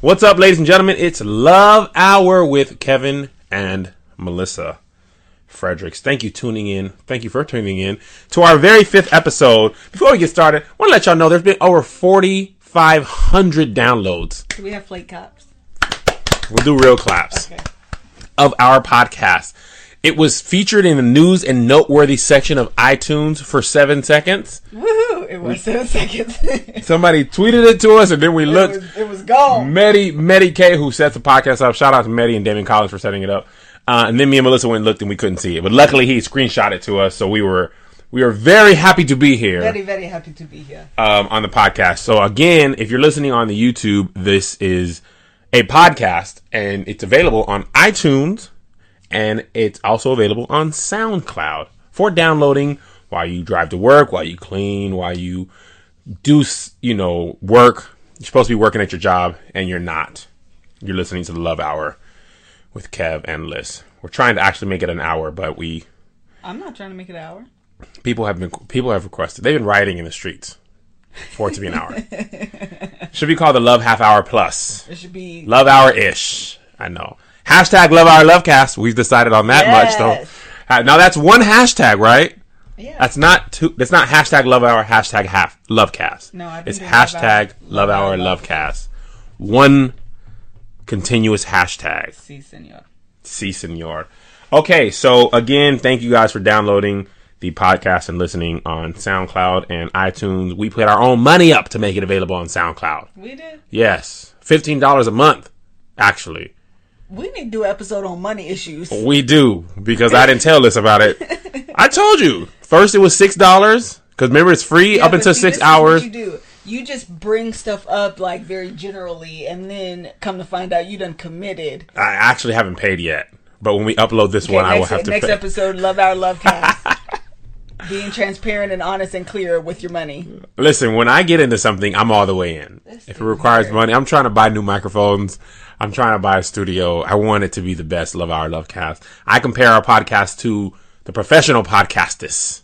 What's up, ladies and gentlemen? It's Love Hour with Kevin and Melissa Fredericks. Thank you tuning in. Thank you for tuning in to our very fifth episode. Before we get started, I want to let y'all know there's been over 4,500 downloads. Do we have flake cups? We'll do real claps Okay. of our podcast. It was featured in the news and noteworthy section of iTunes for seven seconds. Woohoo! It was seven seconds. Somebody tweeted it to us, and then we looked. was, it was gone. Medi Medi K who sets the podcast up. Shout out to Medi and Damien Collins for setting it up. Uh, and then me and Melissa went and looked and we couldn't see it, but luckily he screenshot it to us, so we were we were very happy to be here Very, very happy to be here. um, on the podcast. So again, if you're listening on the YouTube, this is a podcast and it's available on iTunes and it's also available on SoundCloud for downloading while you drive to work, while you clean, while you do, you know, work. You're supposed to be working at your job and you're not. You're listening to the Love Hour with Kev and Liz. We're trying to actually make it an hour, but we I'm not trying to make it an hour. people have been people have requested. They've been rioting in the streets for it to be an hour. Should be called the Love Half Hour Plus. It should be. Love Hour ish. I know. Hashtag Love Hour Lovecast. We've decided on that much though. Now that's one hashtag, right? Yeah. That's not two. That's not hashtag Love Hour. Hashtag half Lovecast. No, I've been it's hashtag Love Hour- Love Love Lovecast. One continuous hashtag. Si, senor. Si, senor. Okay, so again, thank you guys for downloading the podcast and listening on SoundCloud and iTunes. We put our own money up to make it available on SoundCloud. We did. Yes, fifteen dollars a month. Actually, We need to do an episode on money issues. we do because I didn't tell this about it. I told you first it was six dollars because remember it's free Yeah, up until see, six this is what hours. you do. You just bring stuff up like very generally, and then come to find out you done committed. I actually haven't paid yet, but when we upload this Okay, one, I will have to next pay. episode, love our love cast. Being transparent and honest and clear with your money. Listen, when I get into something, I'm all the way in. if it requires hurt. money, I'm trying to buy new microphones. I'm trying to buy a studio. I want it to be the best Love Our Love cast. I compare our podcast to the professional podcasters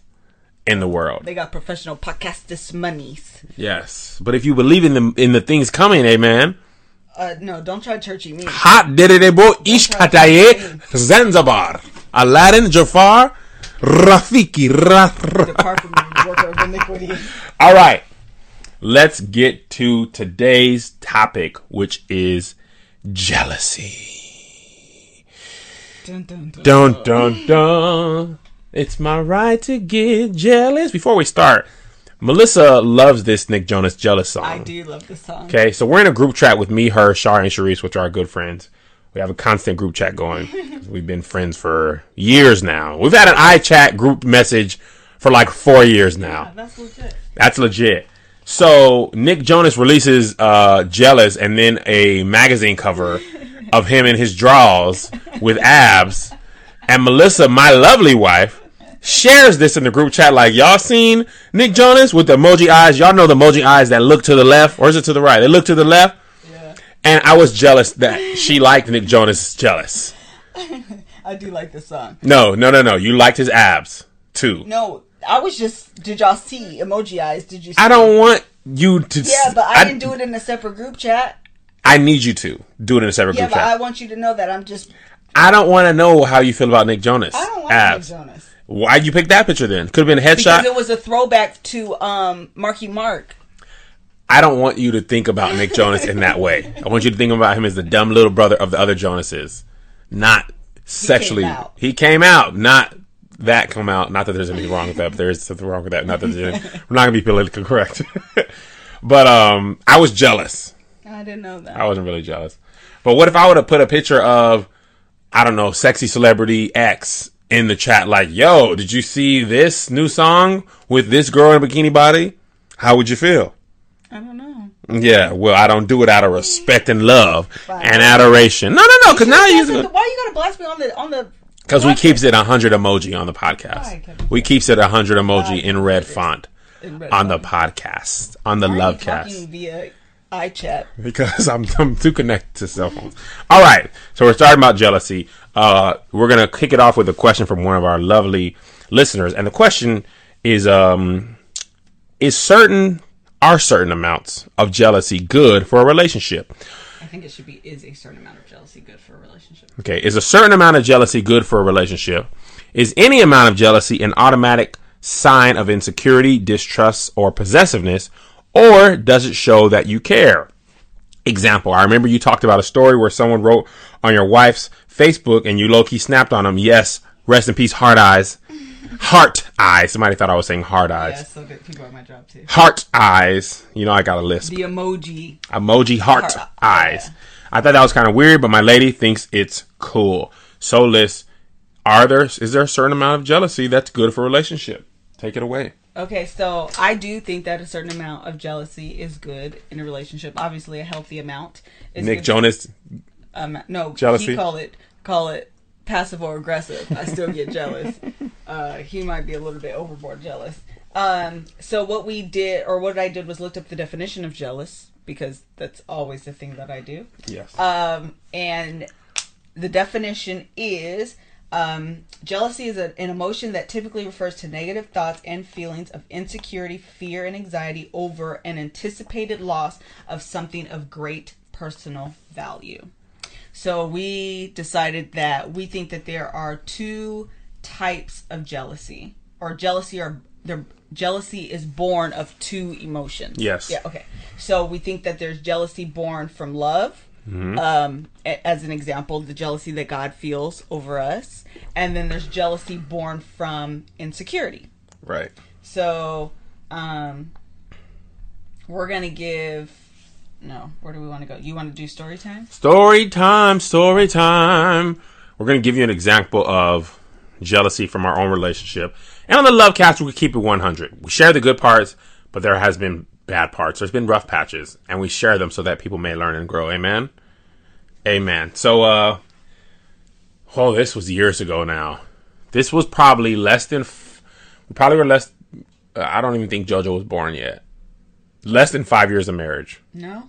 in the world. They got professional podcasters monies. Yes, but if you believe in the in the things coming, amen. Uh, no, don't try churchy me. Hot Dedebo Ish Kataye Zanzibar Aladdin Jafar Rafiki Ra- Ra- Depart from me, worker of iniquity. All right. Let's get to today's topic, which is jealousy. Dun, dun, dun. Dun dun dun. It's my right to get jealous. Before we start, Melissa loves this Nick Jonas jealous song. I do love this song. Okay, so we're in a group chat with me, her, Shar, and Sharice, which are our good friends. We have a constant group chat going. We've been friends for years now. We've had an iChat group message for like four years now. That's legit. That's legit. So Nick Jonas releases uh, "Jealous" and then a magazine cover of him in his drawers with abs, and Melissa, my lovely wife, shares this in the group chat. Like y'all seen Nick Jonas with the emoji eyes? Y'all know the emoji eyes that look to the left, or is it to the right? They look to the left. Yeah. And I was jealous that she liked Nick Jonas. Jealous. I do like this song. No, no, no, no. You liked his abs too. No, I was just. Did y'all see emoji eyes? Did you? See? I don't want you to. Yeah, but I, didn't do it in a separate group chat. I need you to do it in a separate Yeah, group but chat. I want you to know that I'm just. I don't want to know how you feel about Nick Jonas. I don't abs. Nick Jonas Why'd you pick that picture then? Could have been a headshot. because it was a throwback to um Marky Mark. I don't want you to think about Nick Jonas in that way. I want you to think about him as the dumb little brother of the other Jonases, not sexually. out. He came out, not that come out. Not that there's anything wrong with that, but there is something wrong with that. Not that we're not gonna be politically correct. but um, I was jealous. I didn't know that. I wasn't really jealous. But what if I would have put a picture of, I don't know, sexy celebrity X in the chat, like, yo, did you see this new song with this girl in a bikini body? How would you feel? I don't know. Yeah, well, I don't do it out of respect and love and adoration. No, no, no, because now Yes, you Why are you gotta blast me on the on the? because we keeps it hundred emoji on the podcast. Why, We keeps it hundred emoji in red font in red on the podcast on the Why are you love cast via iChat. because I'm I'm too connected to cell phones. All right, so we're starting about jealousy. Uh, we're gonna kick it off with a question from one of our lovely listeners, and the question is um is certain are certain amounts of jealousy good for a relationship? I think it should be is a certain amount of jealousy good for a relationship. Okay, is a certain amount of jealousy good for a relationship? Is any amount of jealousy an automatic sign of insecurity, distrust, or possessiveness, or does it show that you care? Example, I remember you talked about a story where someone wrote on your wife's Facebook and you low key snapped on them. Yes, rest in peace, hard eyes. Heart eyes. Somebody thought I was saying hard eyes. Yeah, so good people at my job too. Heart eyes. You know, I got a list The emoji. emoji heart Heart, eyes. I thought that was kind of weird, but my lady thinks it's cool. So, Liz, are there is there a certain amount of jealousy that's good for a relationship? Take it away. Okay, so I do think that a certain amount of jealousy is good in a relationship. Obviously, a healthy amount. Is Nick good- Jonas, Um, no, Jealousy? He call it call it passive or aggressive. I still get jealous. Uh, he might be a little bit overboard jealous. Um, so what we did, or what I did, was looked up the definition of jealous because that's always the thing that I do. yes, Um, and the definition is um, jealousy is a, an emotion that typically refers to negative thoughts and feelings of insecurity, fear, and anxiety over an anticipated loss of something of great personal value. So we decided that we think that there are two types of jealousy, or jealousy are the jealousy is born of two emotions. Yes. Yeah. Okay. So we think that there's jealousy born from love, um, as an example, the jealousy that God feels over us, and then there's jealousy born from insecurity. right. So, um, we're gonna give. No, where do we want to go? You want to do story time? Story time, story time. We're gonna give you an example of jealousy from our own relationship, and on the love cast, we keep it 100. We share the good parts, but there has been bad parts. There's been rough patches, and we share them so that people may learn and grow. Amen. Amen. So, uh, oh, this was years ago now. This was probably less than. F- we probably were less. Uh, I don't even think JoJo was born yet. Less than five years of marriage. No.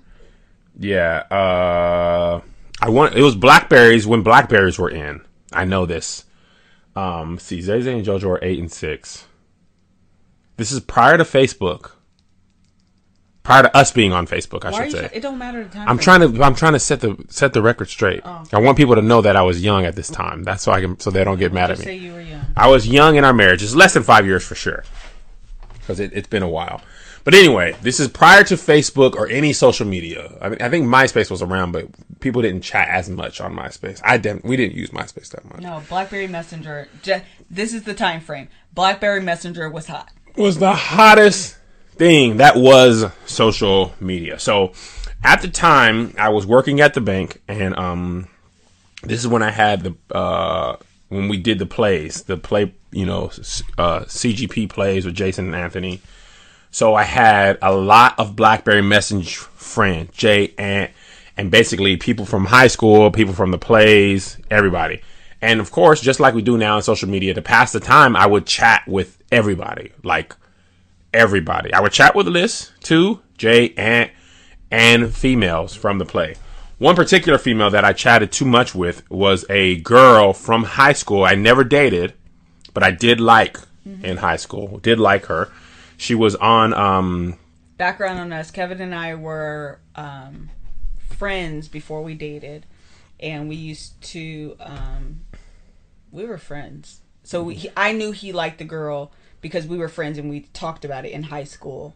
Yeah, uh I want it was blackberries when blackberries were in. I know this. Um see Zay Zay and JoJo are eight and six. This is prior to Facebook. Prior to us being on Facebook, I Why should say. Try- it don't matter the time. I'm trying to I'm trying to set the set the record straight. Oh. I want people to know that I was young at this time. That's so I can so they don't get mad at me. say you were young. I was young in our marriage. It's less than five years for sure. Because it, it's been a while. But anyway, this is prior to Facebook or any social media. I mean, I think MySpace was around, but people didn't chat as much on MySpace. I didn't. We didn't use MySpace that much. No, BlackBerry Messenger. This is the time frame. BlackBerry Messenger was hot. was the hottest thing that was social media. So at the time, I was working at the bank, and um, this is when I had the uh, when we did the plays, the play, you know, uh, CGP plays with Jason and Anthony. So I had a lot of BlackBerry Message friends, Jay and and basically people from high school, people from the plays, everybody. And of course, just like we do now on social media, to pass the time, I would chat with everybody, like everybody. I would chat with Liz too, Jay, and and females from the play. One particular female that I chatted too much with was a girl from high school I never dated, but I did like in high school. Did like her. She was on um Background on us: Kevin and I were um, friends before we dated, and we used to. Um, we were friends, so we, he, I knew he liked the girl because we were friends and we talked about it in high school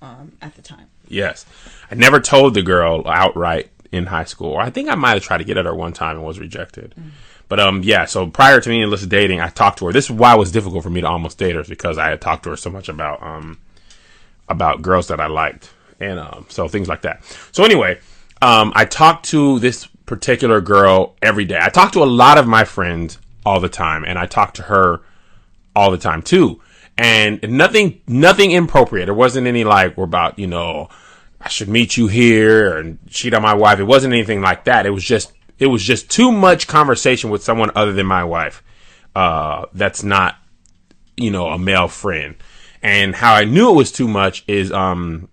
um, at the time. Yes. I never told the girl outright in high school. I think I might have tried to get at her one time and was rejected. But um yeah, so prior to me and Alyssa dating, I talked to her. This is why it was difficult for me to almost date her because I had talked to her so much about um about girls that I liked. And um so things like that. So anyway, um I talked to this particular girl every day. I talked to a lot of my friends all the time and I talked to her all the time too. And nothing, nothing inappropriate. There wasn't any like we're about, you know, I should meet you here and cheat on my wife. It wasn't anything like that. It was just it was just too much conversation with someone other than my wife. Uh, that's not you know a male friend. And how I knew it was too much is um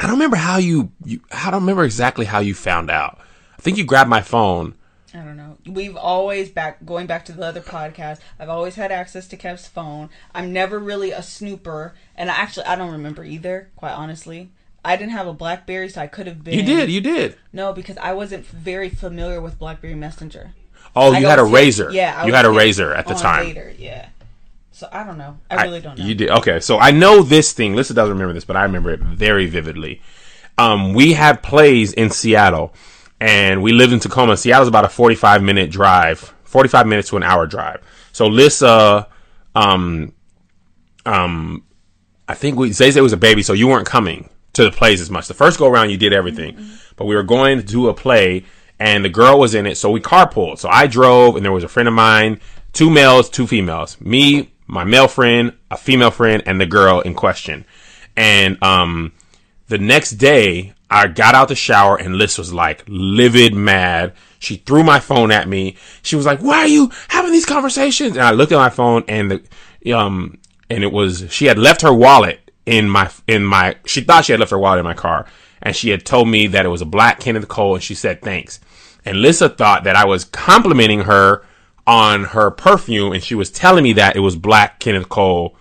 I don't remember how you, you I don't remember exactly how you found out. I think you grabbed my phone. I don't know. We've always back going back to the other podcast. I've always had access to Kev's phone. I'm never really a snooper, and I actually I don't remember either. Quite honestly, I didn't have a BlackBerry, so I could have been. You did, you did. No, because I wasn't very familiar with BlackBerry Messenger. Oh, you had a Razr. Yeah, I you had a Razr at the time. Later, yeah. So I don't know. I really don't know. You did okay. So I know this thing. Lisa doesn't remember this, but I remember it very vividly. Um, we had plays in Seattle, and we lived in Tacoma. Seattle's about a forty-five minute drive, forty-five minutes to an hour drive. So Lisa, um, um, I think we Zay was a baby, so you weren't coming to the plays as much. The first go around, you did everything, but we were going to do a play, and the girl was in it, so we carpooled. So I drove, and there was a friend of mine, two males, two females, me, my male friend, a female friend, and the girl in question. And um, the next day, I got out the shower, and Liz was like livid mad. She threw my phone at me. She was like, "Why are you having these conversations?" And I looked at my phone, and the um, and it was she had left her wallet in my in my she thought she had left her wallet in my car and she had told me that it was a black Kenneth Cole and she said thanks and Lissa thought that I was complimenting her on her perfume and she was telling me that it was black Kenneth Cole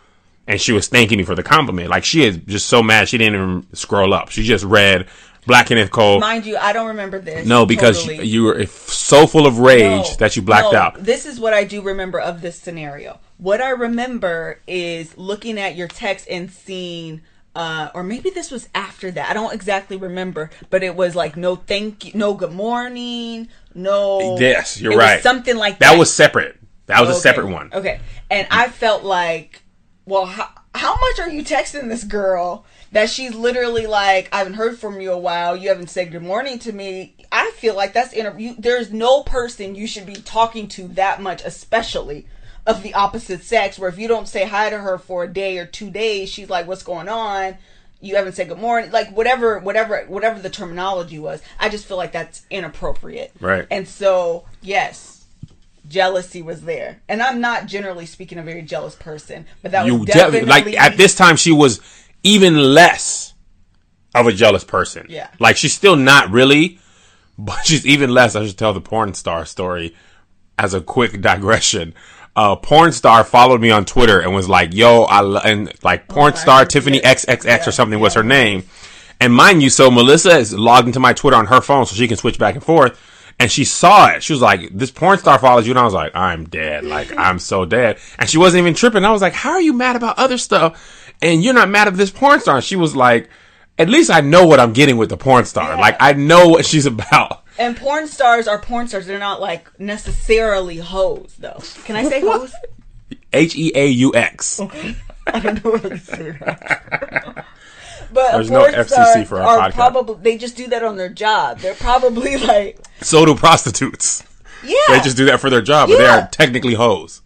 and she was thanking me for the compliment like she is just so mad she didn't even scroll up she just read black Kenneth Cole Mind you, I don't remember this. no because totally. you, you were so full of rage No, that you blacked no. out This is what I do remember of this scenario. What I remember is looking at your text and seeing, uh, or maybe this was after that. I don't exactly remember, but it was like no thank you, no good morning, no. yes you're right something like that. that was separate that was a separate one Okay, and I felt like, well, how, how much are you texting this girl that she's literally like, I haven't heard from you a while. You haven't said good morning to me. I feel like that's inter- you, There's no person you should be talking to that much, especially of the opposite sex. Where if you don't say hi to her for a day or two days, she's like, "What's going on?" You haven't said good morning, like whatever, whatever, whatever the terminology was. I just feel like that's inappropriate. Right. And so, yes, jealousy was there. And I'm not generally speaking a very jealous person, but that you was definitely definitely like at this time she was even less of a jealous person. Yeah. Like she's still not really, but she's even less. I should tell the porn star story as a quick digression. Uh, porn star followed me on Twitter and was like, "Yo, I lo-, and like porn I star Tiffany that. XXX Yeah, or something was her name." And mind you, so Melissa is logged into my Twitter on her phone so she can switch back and forth. And she saw it. She was like, "This porn star follows you," and I was like, "I'm dead. Like I'm so dead." And she wasn't even tripping. I was like, "How are you mad about other stuff, and you're not mad at this porn star?" And she was like, "At least I know what I'm getting with the porn star. Yeah. Like I know what she's about." And porn stars are porn stars. They're not like necessarily hoes, though. Can I say hoes? H e a u x. I don't know what to say. But There's no FCC star uh, for our are podcast. Probably they just do that on their job. They're probably like, So do prostitutes. yeah, They just do that for their job, but they are technically hoes.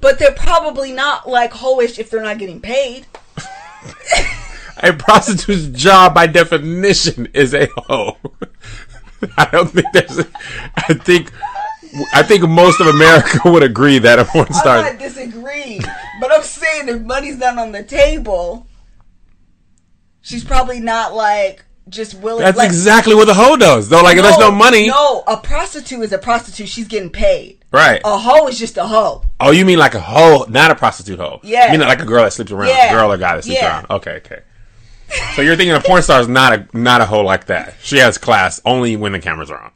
but they're probably not like hoish if they're not getting paid. A prostitute's job, by definition, is a hoe. I don't think there's. A, I think. I think most of America would agree that a porn I'm star. not disagreeing, but I'm saying if money's not on the table, she's probably not like just willing. That's like, exactly what the hoe does, though. Like, if there's no money, No, a prostitute is a prostitute. She's getting paid. right? A hoe is just a hoe. Oh, you mean like a hoe, not a prostitute hoe? Yeah. You mean like a girl that sleeps around, Yeah. a girl or guy that sleeps Yeah. around? Okay, okay. So you're thinking a porn star is not a not a hoe like that. She has class only when the cameras are on.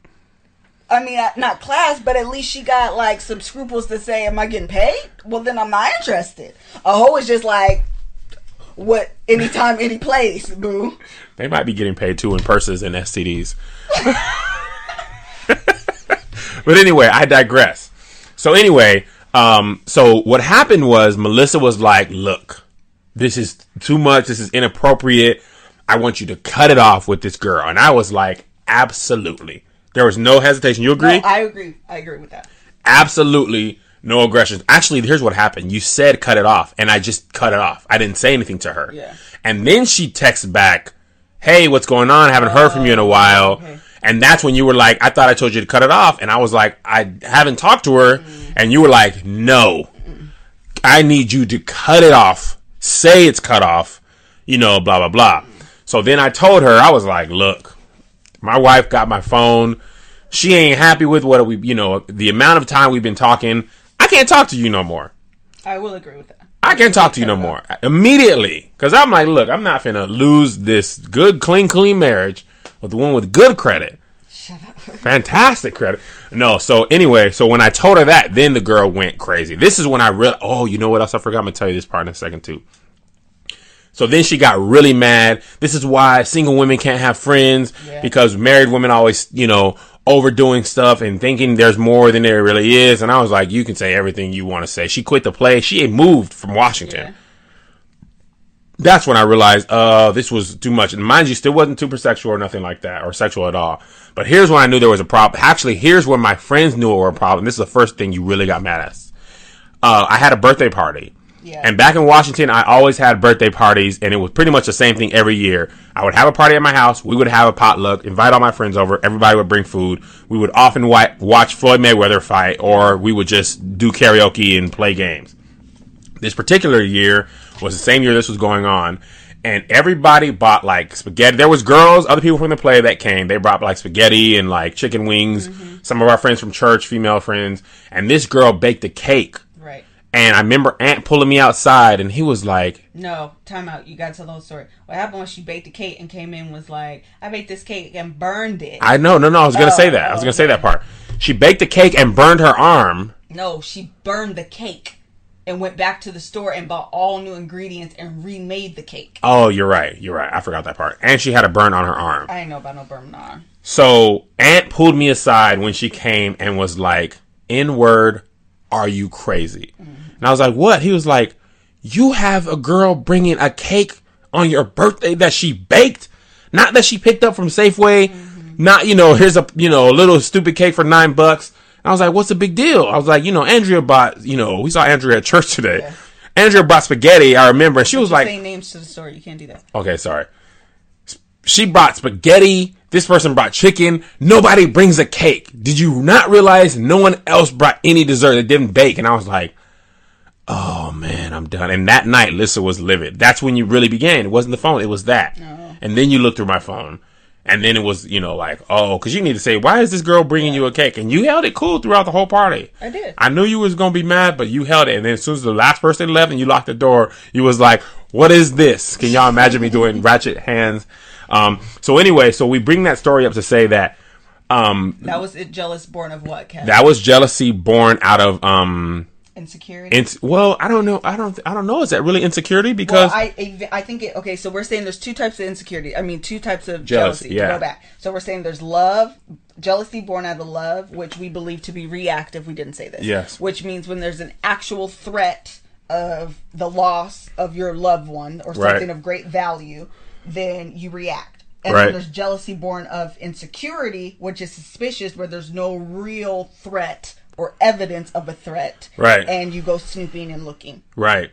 I mean, uh, not class, but at least she got like some scruples to say, "Am I getting paid?" Well, then I'm not interested. A hoe is just like, what? Anytime, any place, boo. They might be getting paid too in purses and STDs. but anyway, I digress. So anyway, um, so what happened was Melissa was like, "Look, this is too much. This is inappropriate. I want you to cut it off with this girl." And I was like, "Absolutely." There was no hesitation. You agree? No, I agree. I agree with that. absolutely no aggression. Actually, here's what happened. You said cut it off, and I just cut it off. I didn't say anything to her. Yeah. And then she texts back, "Hey, what's going on? I haven't heard from you in a oh, while." okay. And that's when you were like, "I thought I told you to cut it off," and I was like, "I haven't talked to her," and you were like, "No, I need you to cut it off. Say it's cut off." You know, blah blah blah. Mm. So then I told her, I was like, "Look, my wife got my phone. She ain't happy with what we, you know, the amount of time we've been talking. I can't talk to you no more." I will agree with that. I can't talk to you no more immediately because I'm like, look, I'm not finna lose this good, clean, clean marriage with the one with good credit, Shut up. fantastic credit. No, so anyway, so when I told her that, then the girl went crazy. This is when I real. Oh, you know what else I forgot? I'm gonna tell you this part in a second too. So then she got really mad. This is why single women can't have friends Yeah. because married women always, you know, overdoing stuff and thinking there's more than there really is. And I was like, you can say everything you want to say. She quit the play. She had moved from Washington Yeah. that's when I realized, uh, this was too much. And mind you, still wasn't super sexual or nothing like that, or sexual at all. But here's when I knew there was a problem. Actually, here's when my friends knew it were a problem. This is the first thing you really got mad at. Uh, I had a birthday party. Yeah. And back in Washington, I always had birthday parties, and it was pretty much the same thing every year. I would have a party at my house. We would have a potluck, invite all my friends over. Everybody would bring food. We would often watch Floyd Mayweather fight, or we would just do karaoke and play games this particular year was the same year this was going on and everybody bought like spaghetti there was girls other people from the play that came they brought like spaghetti and like chicken wings mm-hmm. some of our friends from church female friends and this girl baked a cake. And i remember Ant pulling me outside and he was like No, time out. You gotta tell the whole story. What happened was she baked a cake and came in was like, I baked this cake and burned it. i know no no i was gonna Oh, say that i was oh, gonna say that part she baked a cake and burned her arm no, she burned the cake and went back to the store and bought all new ingredients and remade the cake. oh you're right you're right i forgot that part and she had a burn on her arm I ain't know about no burn on arm. So Ant pulled me aside when she came and was like, "In word, are you crazy?" Mm-hmm. And I was like, "What?" He was like, "You have a girl bringing a cake on your birthday that she baked, not that she picked up from Safeway, mm-hmm. not you know, here's a you know a little stupid cake for nine bucks." And I was like, "What's the big deal?" I was like, "You know, Andrea bought you know we saw Andrea at church today." Yeah. Andrea bought spaghetti. I remember, and she was like, Saying names to the store, you can't do that. Okay, sorry. She brought spaghetti. This person brought chicken. Nobody brings a cake. Did you not realize no one else brought any dessert that didn't bake? And I was like, oh man, I'm done. And that night, Lissa was livid. That's when you really began. It wasn't the phone. It was that. And then you looked through my phone. And then it was, you know, like, oh, cause you need to say, why is this girl bringing you a cake? And you held it cool throughout the whole party. I did. I knew you was gonna be mad, but you held it. And then as soon as the last person left and you locked the door, you was like, "What is this?" Can y'all imagine me doing ratchet hands? Um, so anyway, so we bring that story up to say that um, That was it. Jealous born of what? Kat? that was jealousy born out of um, Insecurity. ins- well, I don't know, I don't, I don't know. Is that really insecurity? Because I I- I think it. Okay, so we're saying there's two types of insecurity. I mean, two types of Jealousy, jealousy. yeah. Go back. So we're saying there's love, jealousy born out of love, which we believe to be reactive. We didn't say this. Yes. Which means when there's an actual threat of the loss of your loved one or Right. something of great value, then you react. And Right. then there's jealousy born of insecurity, which is suspicious, where there's no real threat or evidence of a threat. Right. And you go snooping and looking. right.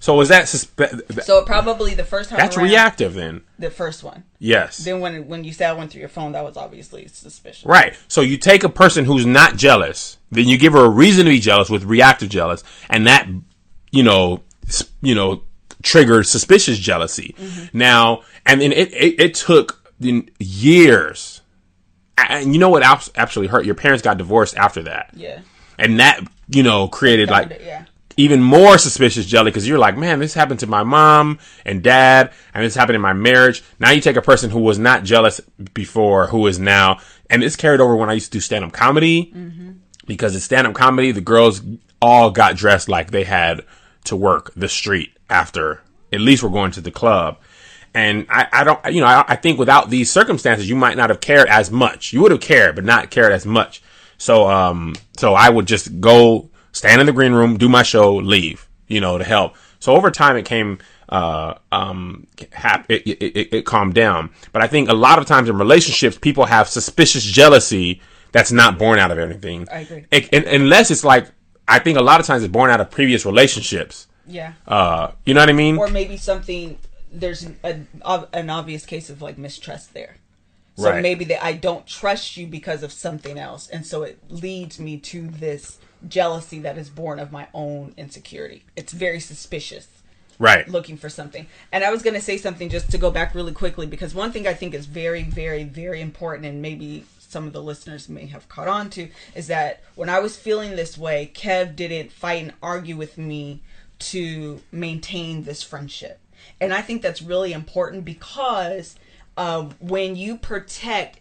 So is that suspe- So probably the first time that's around, reactive then? The first one. Yes. Then when when you said I went through your phone, that was obviously suspicious. Right. So you take a person who's not jealous, then you give her a reason to be jealous with reactive jealous, and that, you know, you know, triggers suspicious jealousy. Mm-hmm. Now, and then it, it, it took years. And you know what abs- actually hurt? Your parents got divorced after that. Yeah. And that, you know, created like yeah. even more suspicious jelly because you're like, man, this happened to my mom and dad, and this happened in my marriage. Now you take a person who was not jealous before, who is now, and it's carried over when I used to do stand up comedy mm-hmm. because in stand up comedy, the girls all got dressed like they had to work the street after at least we're going to the club. And I, I don't, you know, I, I think without these circumstances, you might not have cared as much. You would have cared, but not cared as much. So, um, so I would just go stand in the green room, do my show, leave, you know, to help. So over time, it came, uh, um, hap- it, it, it, it calmed down. But I think a lot of times in relationships, people have suspicious jealousy that's not born out of anything. I agree. It, and, unless it's like, I think a lot of times it's born out of previous relationships. Yeah. Uh, you know what I mean? or maybe something there's a, an obvious case of like mistrust there. So Right. maybe that I don't trust you because of something else, and so it leads me to this jealousy that is born of my own insecurity. It's very suspicious Right. looking for something. And I was going to say something just to go back really quickly because one thing I think is very, very, very important, and maybe some of the listeners may have caught on to, is that when I was feeling this way, Kev didn't fight and argue with me to maintain this friendship. And I think that's really important because uh, when you protect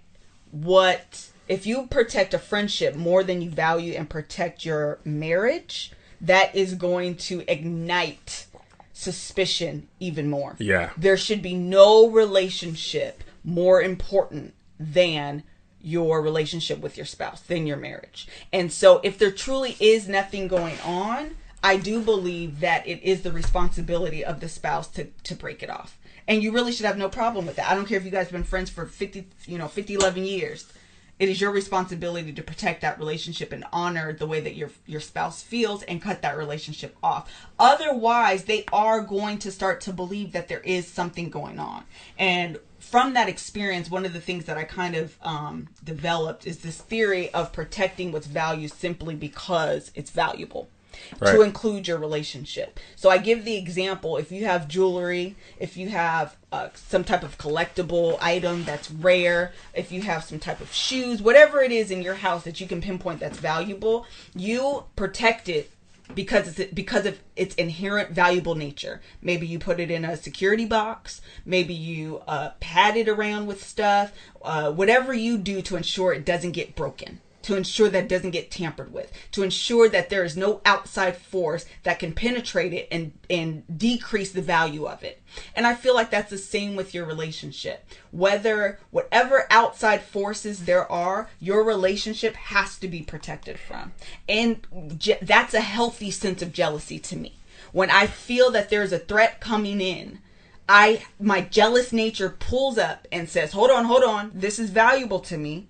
what if you protect a friendship more than you value and protect your marriage that is going to ignite suspicion even more Yeah. there should be no relationship more important than your relationship with your spouse than your marriage and so if there truly is nothing going on i do believe that it is the responsibility of the spouse to to break it off. And you really should have no problem with that. I don't care if you guys have been friends for 50 you know 50 11 years. It is your responsibility to protect that relationship and honor the way that your your spouse feels and cut that relationship off. Otherwise they are going to start to believe that there is something going on. And from that experience one of the things that i kind of um, developed is this theory of protecting what's valued simply because it's valuable to include your relationship. So I give the example if you have jewelry, if you have uh, some type of collectible item that's rare, if you have some type of shoes, whatever it is in your house that you can pinpoint that's valuable, you protect it because it's because of its inherent valuable nature. Maybe you put it in a security box, maybe you uh, pad it around with stuff, uh, whatever you do to ensure it doesn't get broken to ensure that it doesn't get tampered with, to ensure that there is no outside force that can penetrate it and and decrease the value of it. And I feel like that's the same with your relationship. Whether whatever outside forces there are, your relationship has to be protected from. And je- that's a healthy sense of jealousy to me. When I feel that there's a threat coming in, I my jealous nature pulls up and says, "Hold on, hold on. This is valuable to me."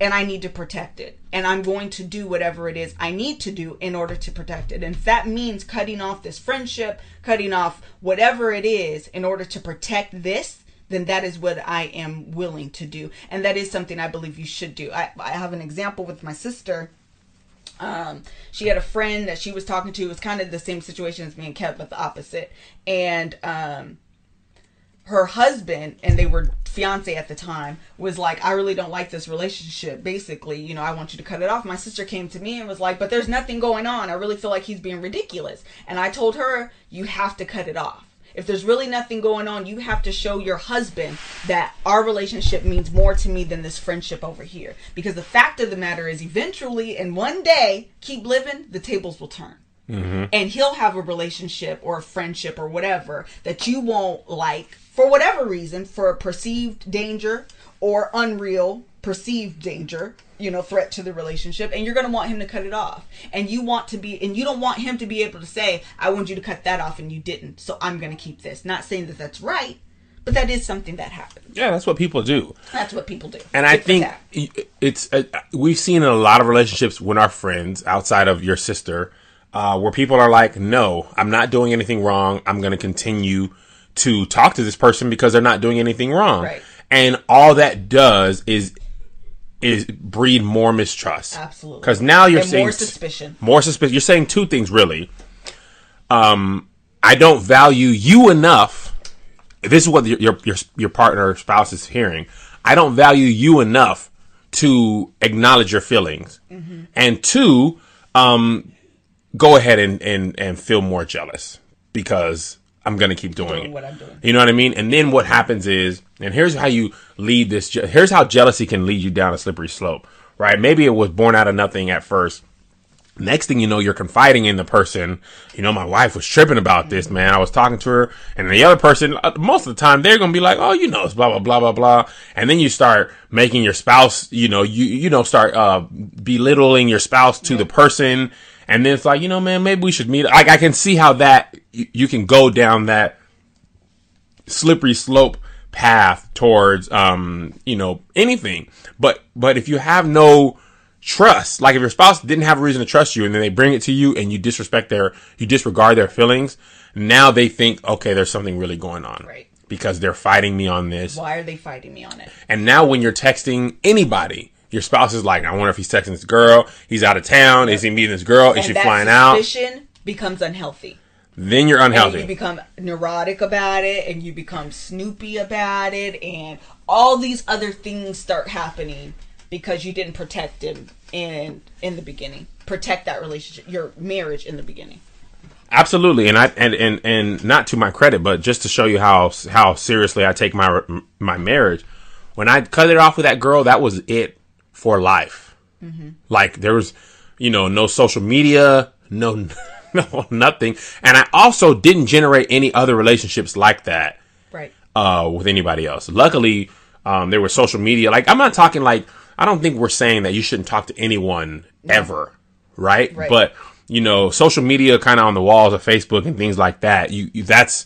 And I need to protect it. And I'm going to do whatever it is I need to do in order to protect it. And if that means cutting off this friendship, cutting off whatever it is in order to protect this, then that is what I am willing to do. And that is something I believe you should do. I, I have an example with my sister. Um, she had a friend that she was talking to. It was kind of the same situation as me and Kev, but the opposite. And um, her husband and they were fiance at the time was like i really don't like this relationship. Basically you know i want you to cut it off. My sister came to me and was like but there's nothing going on. I really feel like he's being ridiculous. And i told her you have to cut it off. If there's really nothing going on you have to show your husband that our relationship means more to me than this friendship over here. Because the fact of the matter is eventually and one day keep living the tables will turn. Mm-hmm. And he'll have a relationship or a friendship or whatever that you won't like for whatever reason for a perceived danger or unreal perceived danger you know threat to the relationship and you're going to want him to cut it off. And you want to be and you don't want him to be able to say i want you to cut that off and you didn't so i'm going to keep this. Not saying that that's right but that is something that happens. Yeah, that's what people do. that's what people do. And I think it's uh, we've seen in a lot of relationships with our friends outside of your sister, uh, where people are like, "No, I'm not doing anything wrong. I'm going to continue to talk to this person because they're not doing anything wrong." Right. And all that does is is breed more mistrust. Absolutely. Because now you're And saying more suspicion. More suspicion. You're saying two things really. Um, I don't value you enough this is what your your your, partner or spouse is hearing. I don't value you enough to acknowledge your feelings, and two, um, go ahead and and and feel more jealous because I'm gonna keep doing, Doing it. what I'm doing. You know what I mean? And then what happens is, and here's how you lead this. je- Here's how jealousy can lead you down a slippery slope. Right? Maybe it was born out of nothing at first. Next thing you know, you're confiding in the person. You know, my wife was tripping about this, man. I was talking to her, and the other person, uh, most of the time, they're gonna be like, "Oh, you know, it's blah blah blah blah blah," and then you start making your spouse, you know, you you know, start uh belittling your spouse to the person, and then it's like, you know, man, maybe we should meet. Like, I can see how that you, you can go down that slippery slope path towards um you know anything but but if you have no trust like if your spouse didn't have a reason to trust you and then they bring it to you and you disrespect their you disregard their feelings now they think okay there's something really going on Right. because they're fighting me on this. Why are they fighting me on it? And now when you're texting anybody, your spouse is like, I wonder if he's texting this girl. He's out of town. Is he meeting this girl? Is And she flying out? suspicion becomes unhealthy. Then you're And unhealthy. you become neurotic about it, and you become snoopy about it, and all these other things start happening because you didn't protect him in in the beginning. Protect that relationship, your marriage in the beginning. Absolutely, and I and, and and not to my credit, but just to show you how how seriously I take my my marriage. When I cut it off with that girl, that was it for life. Like there was, you know, no social media, no no nothing, and I also didn't generate any other relationships like that Right. uh, with anybody else. Luckily, um, there was social media. Like, I'm not talking like, I don't think we're saying that you shouldn't talk to anyone ever, right? Right. But, you know, social media kind of on the walls of Facebook and things like that, you, you that's,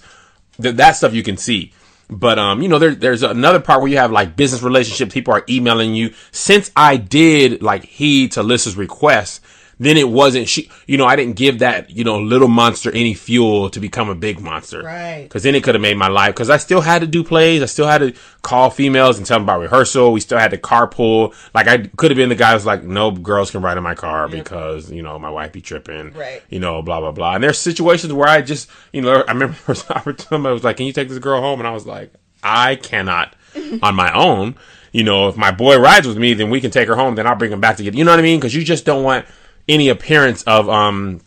th- that stuff you can see. But, um, you know, there, there's another part where you have like business relationships. People are emailing you. Since I did like heed to Alyssa's request, then it wasn't she, you know, I didn't give that, you know, little monster any fuel to become a big monster. Right. Because then it could have made my life. Because I still had to do plays. I still had to call females and tell them about rehearsal. We still had to carpool. Like I could have been the guy who's like, no girls can ride in my car because you know my wife be tripping. Right. You know, blah blah blah. And there's situations where I just, you know, I remember there was a time I was like, can you take this girl home? And I was like, I cannot on my own. You know, if my boy rides with me, then we can take her home. Then I'll bring him back to get. You know what I mean? Because you just don't want any appearance of um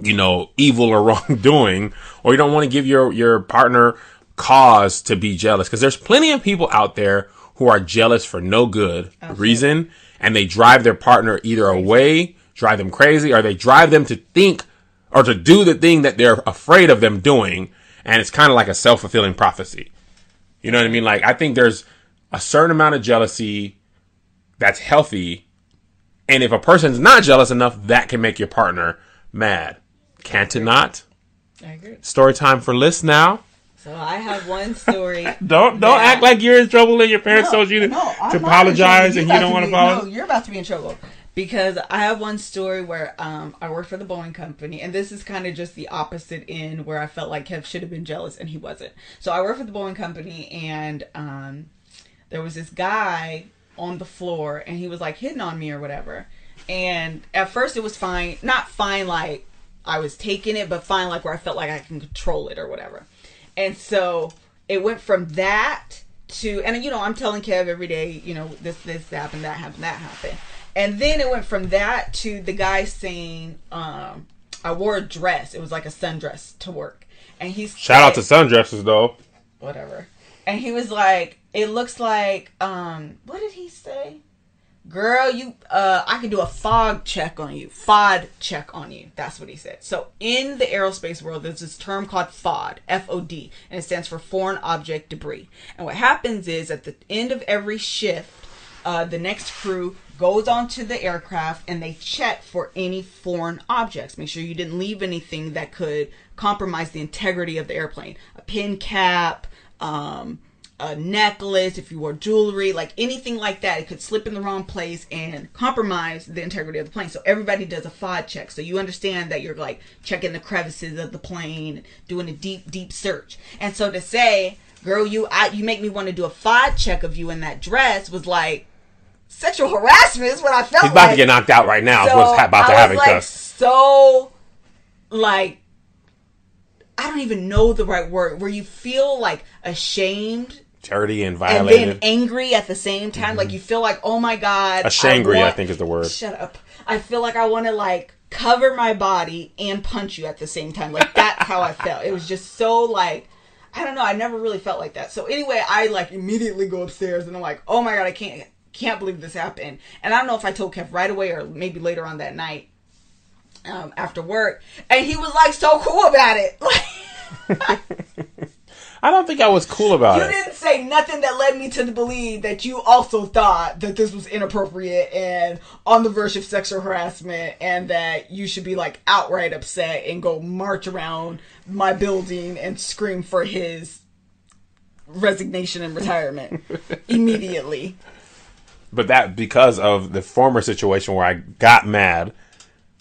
you know, evil or wrongdoing, or you don't want to give your, your partner cause to be jealous. Cause there's plenty of people out there who are jealous for no good reason, and they drive their partner either away, drive them crazy, or they drive them to think or to do the thing that they're afraid of them doing. And it's kind of like a self fulfilling prophecy. You know what I mean? Like, I think there's a certain amount of jealousy that's healthy. And if a person's not jealous enough, that can make your partner mad. Can't it not? I agree. Story time for Liz now. So I have one story. Don't don't act like you're in trouble and your parents told you to, No, to apologize and you don't want to about be- apologize. No, you're about to be in trouble because I have one story where um, I worked for the Boeing company, and this is kind of just the opposite end where I felt like Kev should have been jealous and he wasn't. So I worked for the Boeing company, and um, there was this guy on the floor, and he was like hitting on me or whatever. And at first it was fine, not fine like I was taking it, but fine like where I felt like I can control it or whatever. And so it went from that to, and you know, I'm telling Kev every day, you know, this, this happened, that happened, that happened. And then it went from that to the guy saying, um, I wore a dress. It was like a sundress to work. And he's Shout out to sundresses though. whatever. And he was like, it looks like, um, what did he say? Girl, you, uh, I can do a fog check on you. FOD check on you. That's what he said. So in the aerospace world, there's this term called FOD, F-O-D, and it stands for foreign object debris. And what happens is at the end of every shift, uh, the next crew goes onto the aircraft and they check for any foreign objects. Make sure you didn't leave anything that could compromise the integrity of the airplane. A pin cap, um, a necklace, if you wore jewelry, like anything like that, it could slip in the wrong place and compromise the integrity of the plane. So everybody does a FOD check. So you understand that you're like checking the crevices of the plane, doing a deep, deep search. And so to say, girl, you I, you make me want to do a FOD check of you in that dress was like sexual harassment is what I felt He's about like. to get knocked out right now. So what's about to happen like so like I don't even know the right word where you feel like ashamed dirty and and violated. then angry at the same time. Like mm-hmm. you feel like, oh my god, Ashangry, I want- think is the word. Shut up. I feel like I want to like cover my body and punch you at the same time. Like that's how I felt. It was just so like. I don't know. I never really felt like that. So anyway, I like immediately go upstairs and I'm like, oh my god, I can't can't believe this happened. And I don't know if I told Kev right away or maybe later on that night um, after work, and he was like so cool about it. I don't think I was cool about You it. You didn't say nothing that led me to believe that you also thought that this was inappropriate and on the verge of sexual harassment and that you should be like outright upset and go march around my building and scream for his resignation and retirement immediately. But that because of the former situation where I got mad.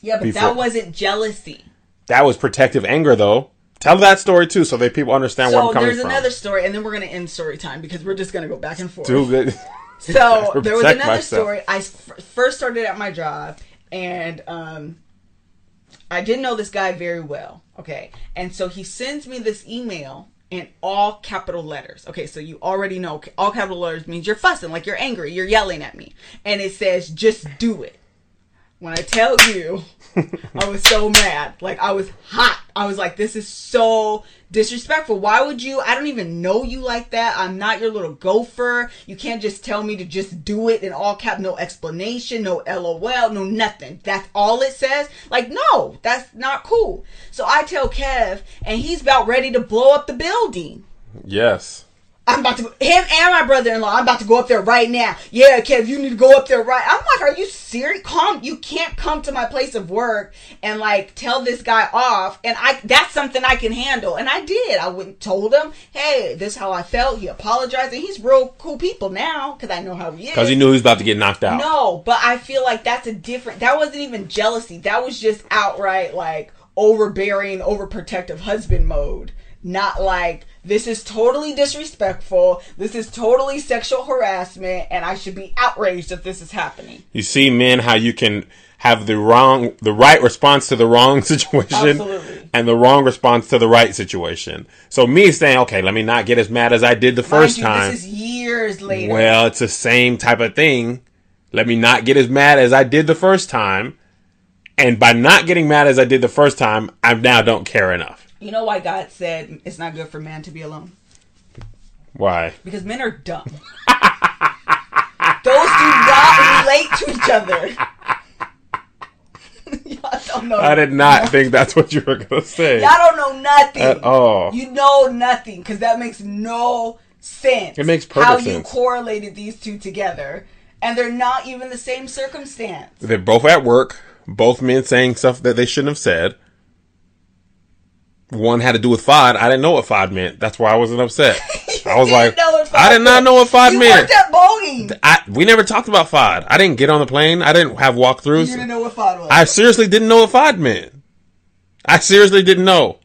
Yeah, but Before- that wasn't jealousy. That was protective anger though. Tell that story too, so that people understand where I'm coming from. So there's another story, and then we're gonna end story time because we're just gonna go back and forth. So there was another myself. story. I f- first started at my job, and um, I didn't know this guy very well. Okay, and so he sends me this email in all capital letters. Okay, so you already know all capital letters means you're fussing, like you're angry, you're yelling at me, and it says just do it. When I tell you, I was so mad. Like I was hot. I was like, this is so disrespectful. Why would you? I don't even know you like that. I'm not your little gopher. You can't just tell me to just do it in all cap, no explanation, no LOL, no nothing. That's all it says. Like, no, that's not cool. So I tell Kev, and he's about ready to blow up the building. yes. I'm about to him and my brother-in-law. I'm about to go up there right now. Yeah, Kev, you need to go up there right. I'm like, are you serious? Calm. You can't come to my place of work and like tell this guy off. And I that's something I can handle. And I did. I went told him, hey, this is how I felt. He apologized, and he's real cool people now because I know how he is. Because he knew he was about to get knocked out. No, but I feel like that's a different. That wasn't even jealousy. That was just outright like overbearing, overprotective husband mode. Not like this is totally disrespectful. This is totally sexual harassment, and I should be outraged that this is happening. You see, men, how you can have the wrong, the right response to the wrong situation, Absolutely. and the wrong response to the right situation. So me saying, okay, let me not get as mad as I did the first you, time. This is years later. Well, it's the same type of thing. Let me not get as mad as I did the first time. And by not getting mad as I did the first time, I now don't care enough. You know why God said it's not good for man to be alone? Why? Because men are dumb. Those do not relate to each other. Y'all don't know. I did not think that's what you were going to say. Y'all don't know nothing At all. You know nothing because that makes no sense. It makes perfect how you sense. correlated these two together, and they're not even the same circumstance. They're both at work, both men saying stuff that they shouldn't have said. One had to do with FOD. I didn't know what FOD meant. That's why I wasn't upset. I was like, didn't know what I did not know what FOD you meant. I, we never talked about FOD. I didn't get on the plane. I didn't have You walkthroughs. didn't know what FOD was. I seriously didn't know what FOD meant. I seriously didn't know.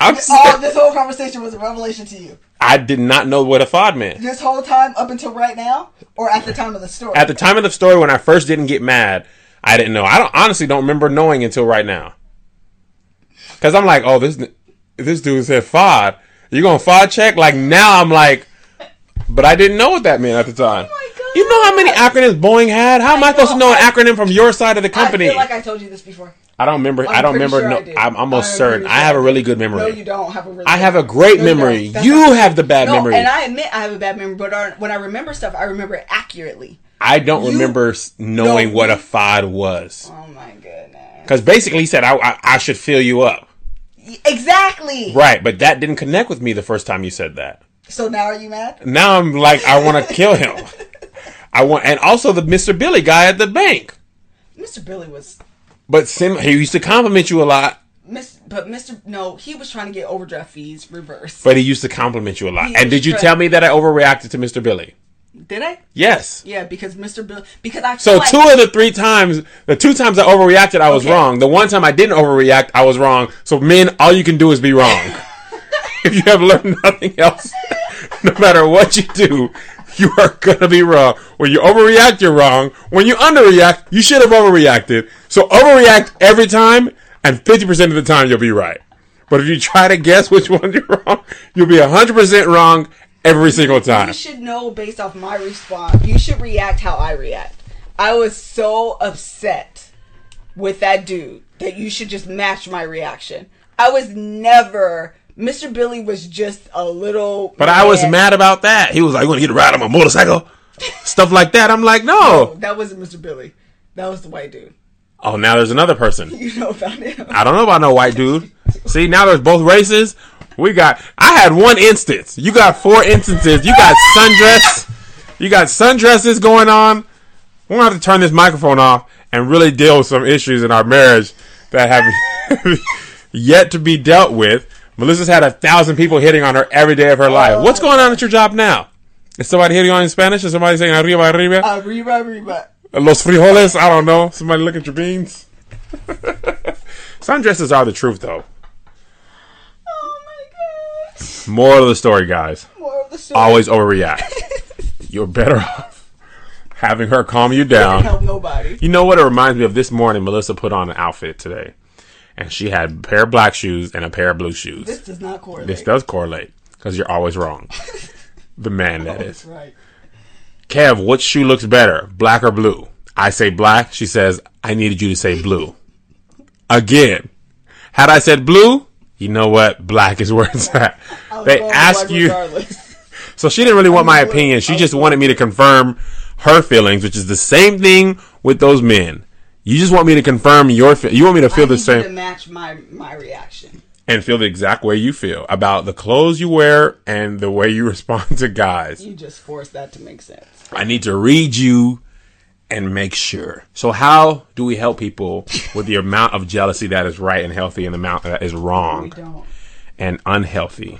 I'm oh, this whole conversation was a revelation to you. I did not know what a FOD meant. This whole time up until right now, or at the time of the story. At the time of the story, when I first didn't get mad, I didn't know. I don't honestly don't remember knowing until right now. Because I'm like, oh, this this dude said FOD. You gonna FOD check? Like now, I'm like, but I didn't know what that meant at the time. Oh my God. You know how many acronyms Boeing had? How am I, I supposed to know an acronym from your side of the I company? feel like I told you this before. I don't remember. I I'm don't remember. sure no, I. I'm almost I'm certain. pretty I have a really good memory. No, you don't have a really. I have a great No, memory. don't. You not- have the bad no, memory. and I admit I have a bad memory, but when I remember stuff, I remember it accurately. I don't You- remember knowing No, what a you- FOD was. Oh my goodness! Because basically, he said I, I, I should fill you up. Exactly. Right, but that didn't connect with me the first time you said that. So now are you mad? Now I'm like, I want to kill him. I want, and also the Mr. Billy guy at the bank. Mr. Billy was But Sim, he used to compliment you a lot, Miss, but Mr. No, he was trying to get overdraft fees reversed. but he used to compliment you a lot. He And did you trying- tell me that I overreacted to Mr. Billy? Did I? Yes. Yeah, because Mr. Bill. Because I. So like, two of the three times, the two times I overreacted, I was Okay. wrong. The one time I didn't overreact, I was wrong. So men, all you can do is be wrong. if you have learned nothing else, no matter what you do, you are gonna be wrong. When you overreact, you're wrong. When you underreact, you should have overreacted. So overreact every time, and 50% of the time you'll be right. But if you try to guess which one you're wrong, you'll be 100% wrong every single time. You should know based off my response. You should react how I react. I was so upset with that dude that you should just match my reaction. I was never. Mr. Billy was just a little. But I was mad about that. He was like, "You want to get a ride on my motorcycle?" Stuff like that. I'm like, no. That wasn't Mr. Billy. That was the white dude. Oh, now there's another person. You know about him. I don't know about no white dude. See, now there's both races. We got. I had one instance. You got four instances. You got sundress. You got sundresses going on. We're gonna have to turn this microphone off and really deal with some issues in our marriage that have yet to be dealt with. Melissa's had a thousand people hitting on her every day of her life. What's going on at your job now? Is somebody hitting on in Spanish? Is somebody saying arriba, arriba? Arriba, arriba. Los frijoles? I don't know. Somebody look at your beans. Sundresses are the truth, though. Moral of the story, guys. More of the story. Always overreact. You're better off having her calm you down. help nobody. You know what it reminds me of? This morning, Melissa put on an outfit today, and she had a pair of black shoes and a pair of blue shoes. This does not correlate. This does correlate because you're always wrong. the man that That's is. right. Kev, which shoe looks better, black or blue? I say black. She says I needed you to say blue. Again, had I said blue, you know what? Black is where it's at. They ask you. So she didn't really want my opinion. She just wanted me to confirm her feelings, which is the same thing with those men. You just want me to confirm your. Fe- you want me to feel I the same to match my my reaction. and feel the exact way you feel about the clothes you wear and the way you respond to guys. You just forced that to make sense. I need to read you and make sure. So how do we help people with the amount of jealousy that is right and healthy and the amount that is wrong and unhealthy?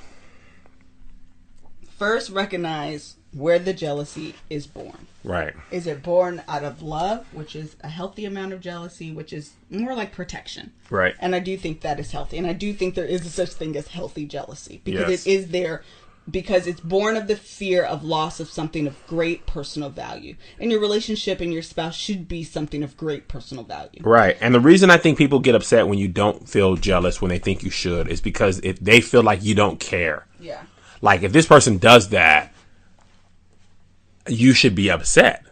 First, recognize where the jealousy is born. Right. Is it born out of love, which is a healthy amount of jealousy, which is more like protection? Right. And I do think that is healthy. And I do think there is a such thing as healthy jealousy because Yes. it is there because it's born of the fear of loss of something of great personal value. And your relationship and your spouse should be something of great personal value. Right. And the reason I think people get upset when you don't feel jealous when they think you should is because if they feel like you don't care. Yeah. Like if this person does that, you should be upset.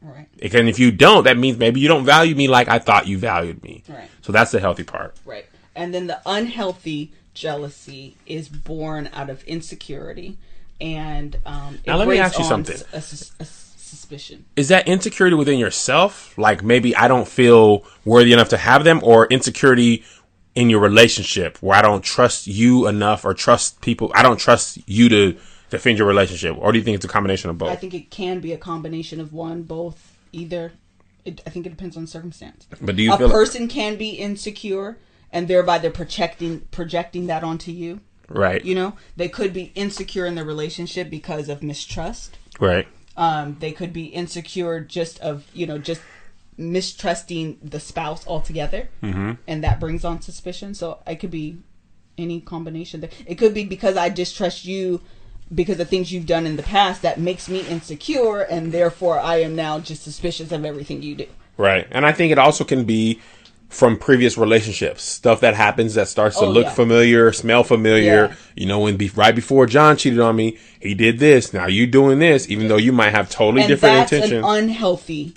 Right. And if you don't, that means maybe you don't value me like I thought you valued me. Right. So that's the healthy part. Right. And then the unhealthy jealousy is born out of insecurity and um, Now, let me ask you something. A, a s- suspicion. Is that insecurity within yourself? Like maybe I don't feel worthy enough to have them, or insecurity in your relationship where I don't trust you enough or trust people. I don't trust you to defend your relationship. Or do you think it's a combination of both? I think it can be a combination of one, both, either. It, I think it depends on circumstance. but do you a person can be insecure and thereby they're projecting projecting that onto you. right? You know, they could be insecure in the relationship because of mistrust. right. Um, they could be insecure just of you know just mistrusting the spouse altogether, mm-hmm. and that brings on suspicion. So it could be any combination. There. It could be because I distrust you because of things you've done in the past that makes me insecure, and therefore I am now just suspicious of everything you do. Right. And I think it also can be from previous relationships, stuff that happens that starts to Oh, look yeah. familiar, smell familiar. Yeah. You know, when be, right before John cheated on me, he did this. Now you doing this, even though you might have totally And different that's intentions. an unhealthy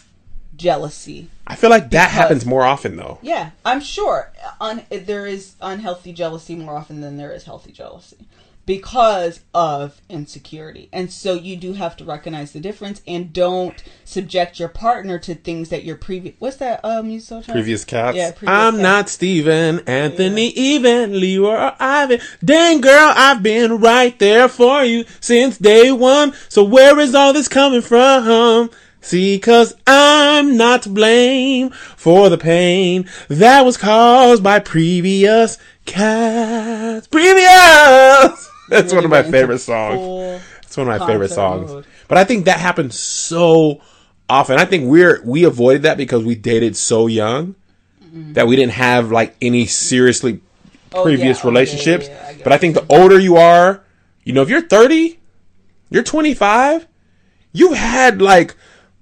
jealousy. I feel like that because- happens more often though. Yeah, I'm sure un- there is unhealthy jealousy more often than there is healthy jealousy because of insecurity. And so you do have to recognize the difference and don't subject your partner to things that your previous what's that um you so Previous cats. Yeah, previous I'm cats. not Steven, Anthony, even Leroy or Ivan. Dang girl, I've been right there for you since day one. So where is all this coming from? See, cause I'm not to blame for the pain that was caused by previous cats. Previous! That's one of my favorite songs. It's one of my favorite songs. mode. But I think that happens so often. I think we're we avoided that because we dated so young that we didn't have like any seriously Mm-hmm. Oh, previous yeah. Oh, yeah, relationships. yeah, yeah, I but I think the older you are, you know, if you're 30, you're 25, you've had like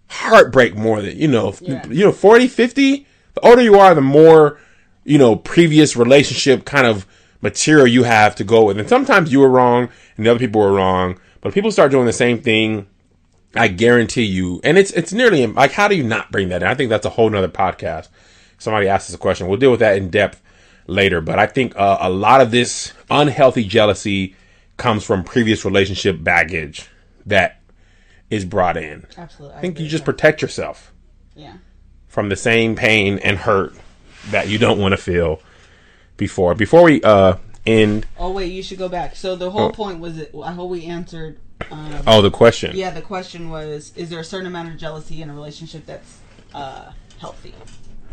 heartbreak more than, you know, you know, 40, 50, the older you are, the more, you know, previous relationship kind of material you have to go with. And sometimes you were wrong and the other people were wrong, but if people start doing the same thing. I guarantee you, and it's it's nearly like how do you not bring that in? I think that's a whole nother podcast. Somebody asked us a question. We'll deal with that in depth later. But I think uh, a lot of this unhealthy jealousy comes from previous relationship baggage that is brought in. Absolutely. I think agree you just that. protect yourself Yeah. from the same pain and hurt that you don't want to feel before. Before we uh end, Oh wait, you should go back. So the whole point was it I hope we answered um oh the question. Yeah, the question was: Is there a certain amount of jealousy in a relationship that's uh, healthy?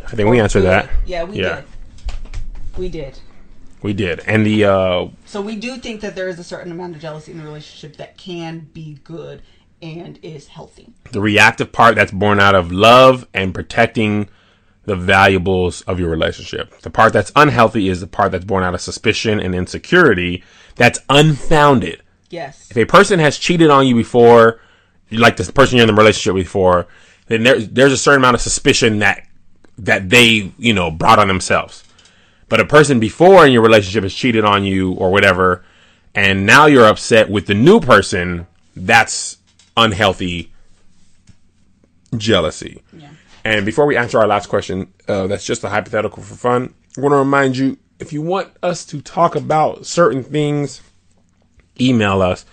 I think we answered Good. that. Yeah, we Yeah. did. We did. We did, and the uh So we do think that there is a certain amount of jealousy in the relationship that can be good and is healthy. the reactive part that's born out of love and protecting the valuables of your relationship. The part that's unhealthy is the part that's born out of suspicion and insecurity that's unfounded. Yes. If a person has cheated on you before, like the person you're in the relationship with before, then there, there's a certain amount of suspicion that that they, you know, brought on themselves. But a person before in your relationship has cheated on you or whatever, and now you're upset with the new person, that's unhealthy jealousy. Yeah. And before we answer our last question, uh, that's just a hypothetical for fun. I want to remind you if you want us to talk about certain things, email us,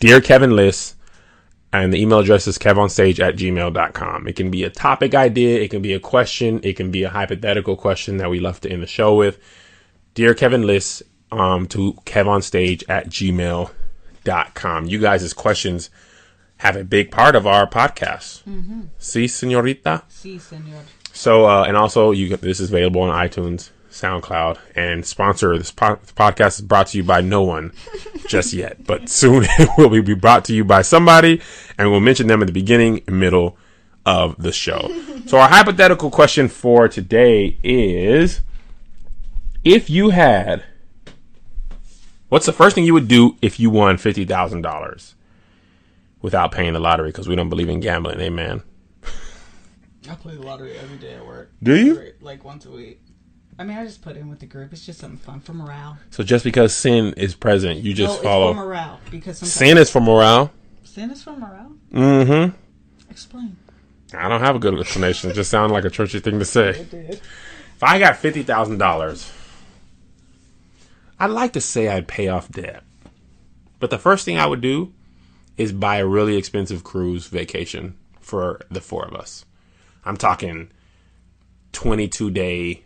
Dear Kevin List, and the email address is kevonstage at gmail.com. It can be a topic idea, it can be a question, it can be a hypothetical question that we love to end the show with. Dear Kevin List, um, to kevonstage at gmail.com. You guys' questions have a big part of our podcast. Mm-hmm. See, senorita? Si, senor. So, uh, and also, you this is available on iTunes, SoundCloud, and sponsor. This po- podcast is brought to you by no one just yet, but soon it will be brought to you by somebody, and we'll mention them at the beginning middle of the show. so, our hypothetical question for today is: If you had, what's the first thing you would do if you won fifty thousand dollars without paying the lottery? Because we don't believe in gambling, amen. I play the lottery every day at work. Do you? Like once a week. I mean, I just put in with the group. It's just something fun for morale. So just because sin is present, you just no, it's follow. for morale because Sin is for morale. sin is for morale. Mm-hmm. Explain. I don't have a good explanation. It just sounded like a churchy thing to say. did. If I got fifty thousand dollars, I'd like to say I'd pay off debt. But the first thing I would do is buy a really expensive cruise vacation for the four of us. I'm talking twenty-two day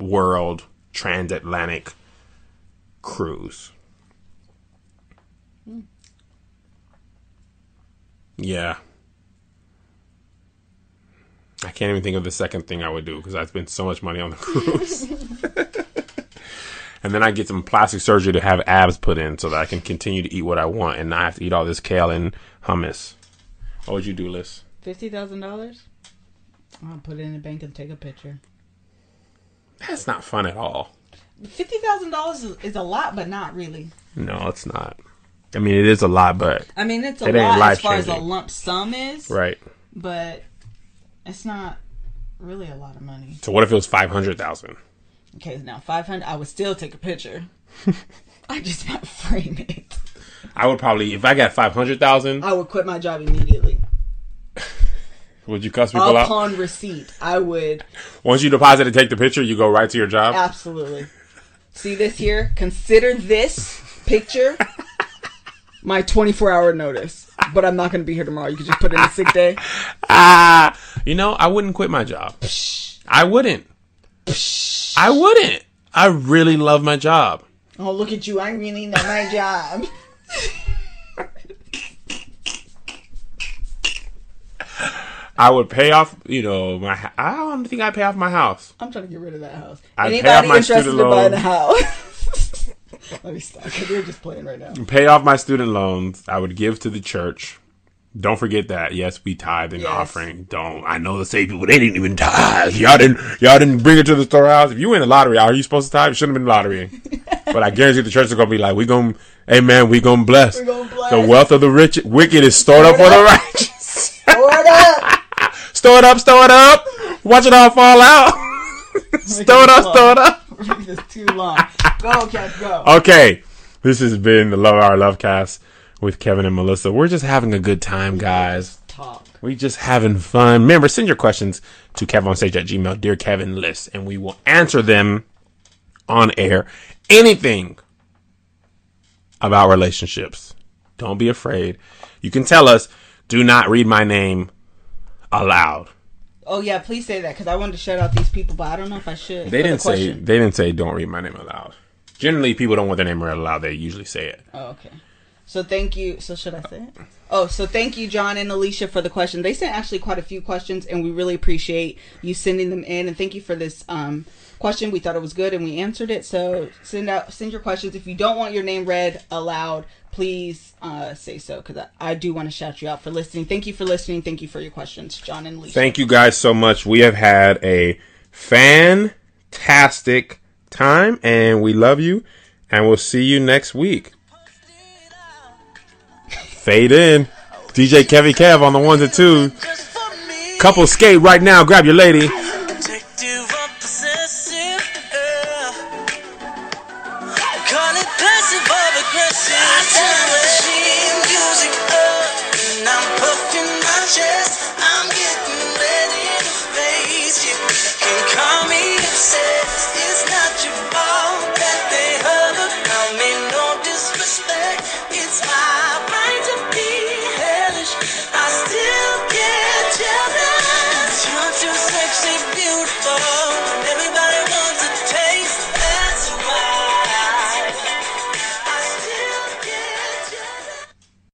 world transatlantic cruise. Yeah. I can't even think of the second thing I would do because I spent so much money on the cruise. and then I get some plastic surgery to have abs put in so that I can continue to eat what I want and not have to eat all this kale and hummus. What would you do, Liz? Fifty thousand dollars. I'll put it in the bank and take a picture. That's not fun at all. Fifty thousand dollars is a lot, but not really. No, it's not. I mean, it is a lot, but I mean, it's a It lot as far as a lump sum is, right. but it's not really a lot of money. So what if it was five hundred thousand? Okay, now five hundred. I would still take a picture. I just might frame it. I would probably, if I got five hundred thousand, I would quit my job immediately would you cuss people out? upon receipt. I would Once you deposit and take the picture, you go right to your job. absolutely see this here. Consider this picture my twenty-four hour notice. But I'm not going to be here tomorrow. You can just put in a sick day. Ah, you know, I wouldn't quit my job. I wouldn't. I wouldn't. I really love my job. Oh, look at you! I really know my job. I would pay off, you know, my. h- I don't think I'd pay off my house. I'm trying to get rid of that house. I'd pay off Anybody my interested student in buying a house? Let me stop. 'cause We're just playing right now. Pay off my student loans. I would give to the church. Don't forget that. Yes, we tithe and Yes. offering. Don't. I know the same people. They didn't even tithe. Y'all didn't. Y'all didn't bring it to the storehouse. If you win the lottery, are you supposed to tithe? It shouldn't have been lottery. but I guarantee the church is gonna be like, we gonna, hey man, we gonna bless. Gonna bless. The wealth of the rich, wicked is stored up for the righteous. Word up! store it up, store it up. Watch it all fall out. store it up, store it up. this is too long. Go, Cat, go. Okay, this has been the Love Hour Love Cast with Kevin and Melissa. We're just having a good time, guys. Talk. We just having fun. Remember, send your questions to kevonstage at gmail, dear Kevin List, and we will answer them on air. Anything about relationships. Don't be afraid. You can tell us, do not read my name aloud. Oh yeah, please say that because I wanted to shout out these people, but I don't know if I should. They didn't say they didn't say don't read my name aloud. Generally, people don't want their name read aloud. They usually say it. Oh, okay. So thank you. So should I say it? Oh, so thank you, John and Alicia, for the question. They sent actually quite a few questions, and we really appreciate you sending them in. And thank you for this um, question. We thought it was good, and we answered it. So send out send your questions. If you don't want your name read aloud, please uh, say so because I, I do want to shout you out for listening. Thank you for listening. Thank you for your questions, John and Alicia. Thank you guys so much. We have had a fantastic time and we love you And we'll see you next week. Fade in. DJ Kevy Kev on the ones and twos. Couple skate right now. Grab your lady.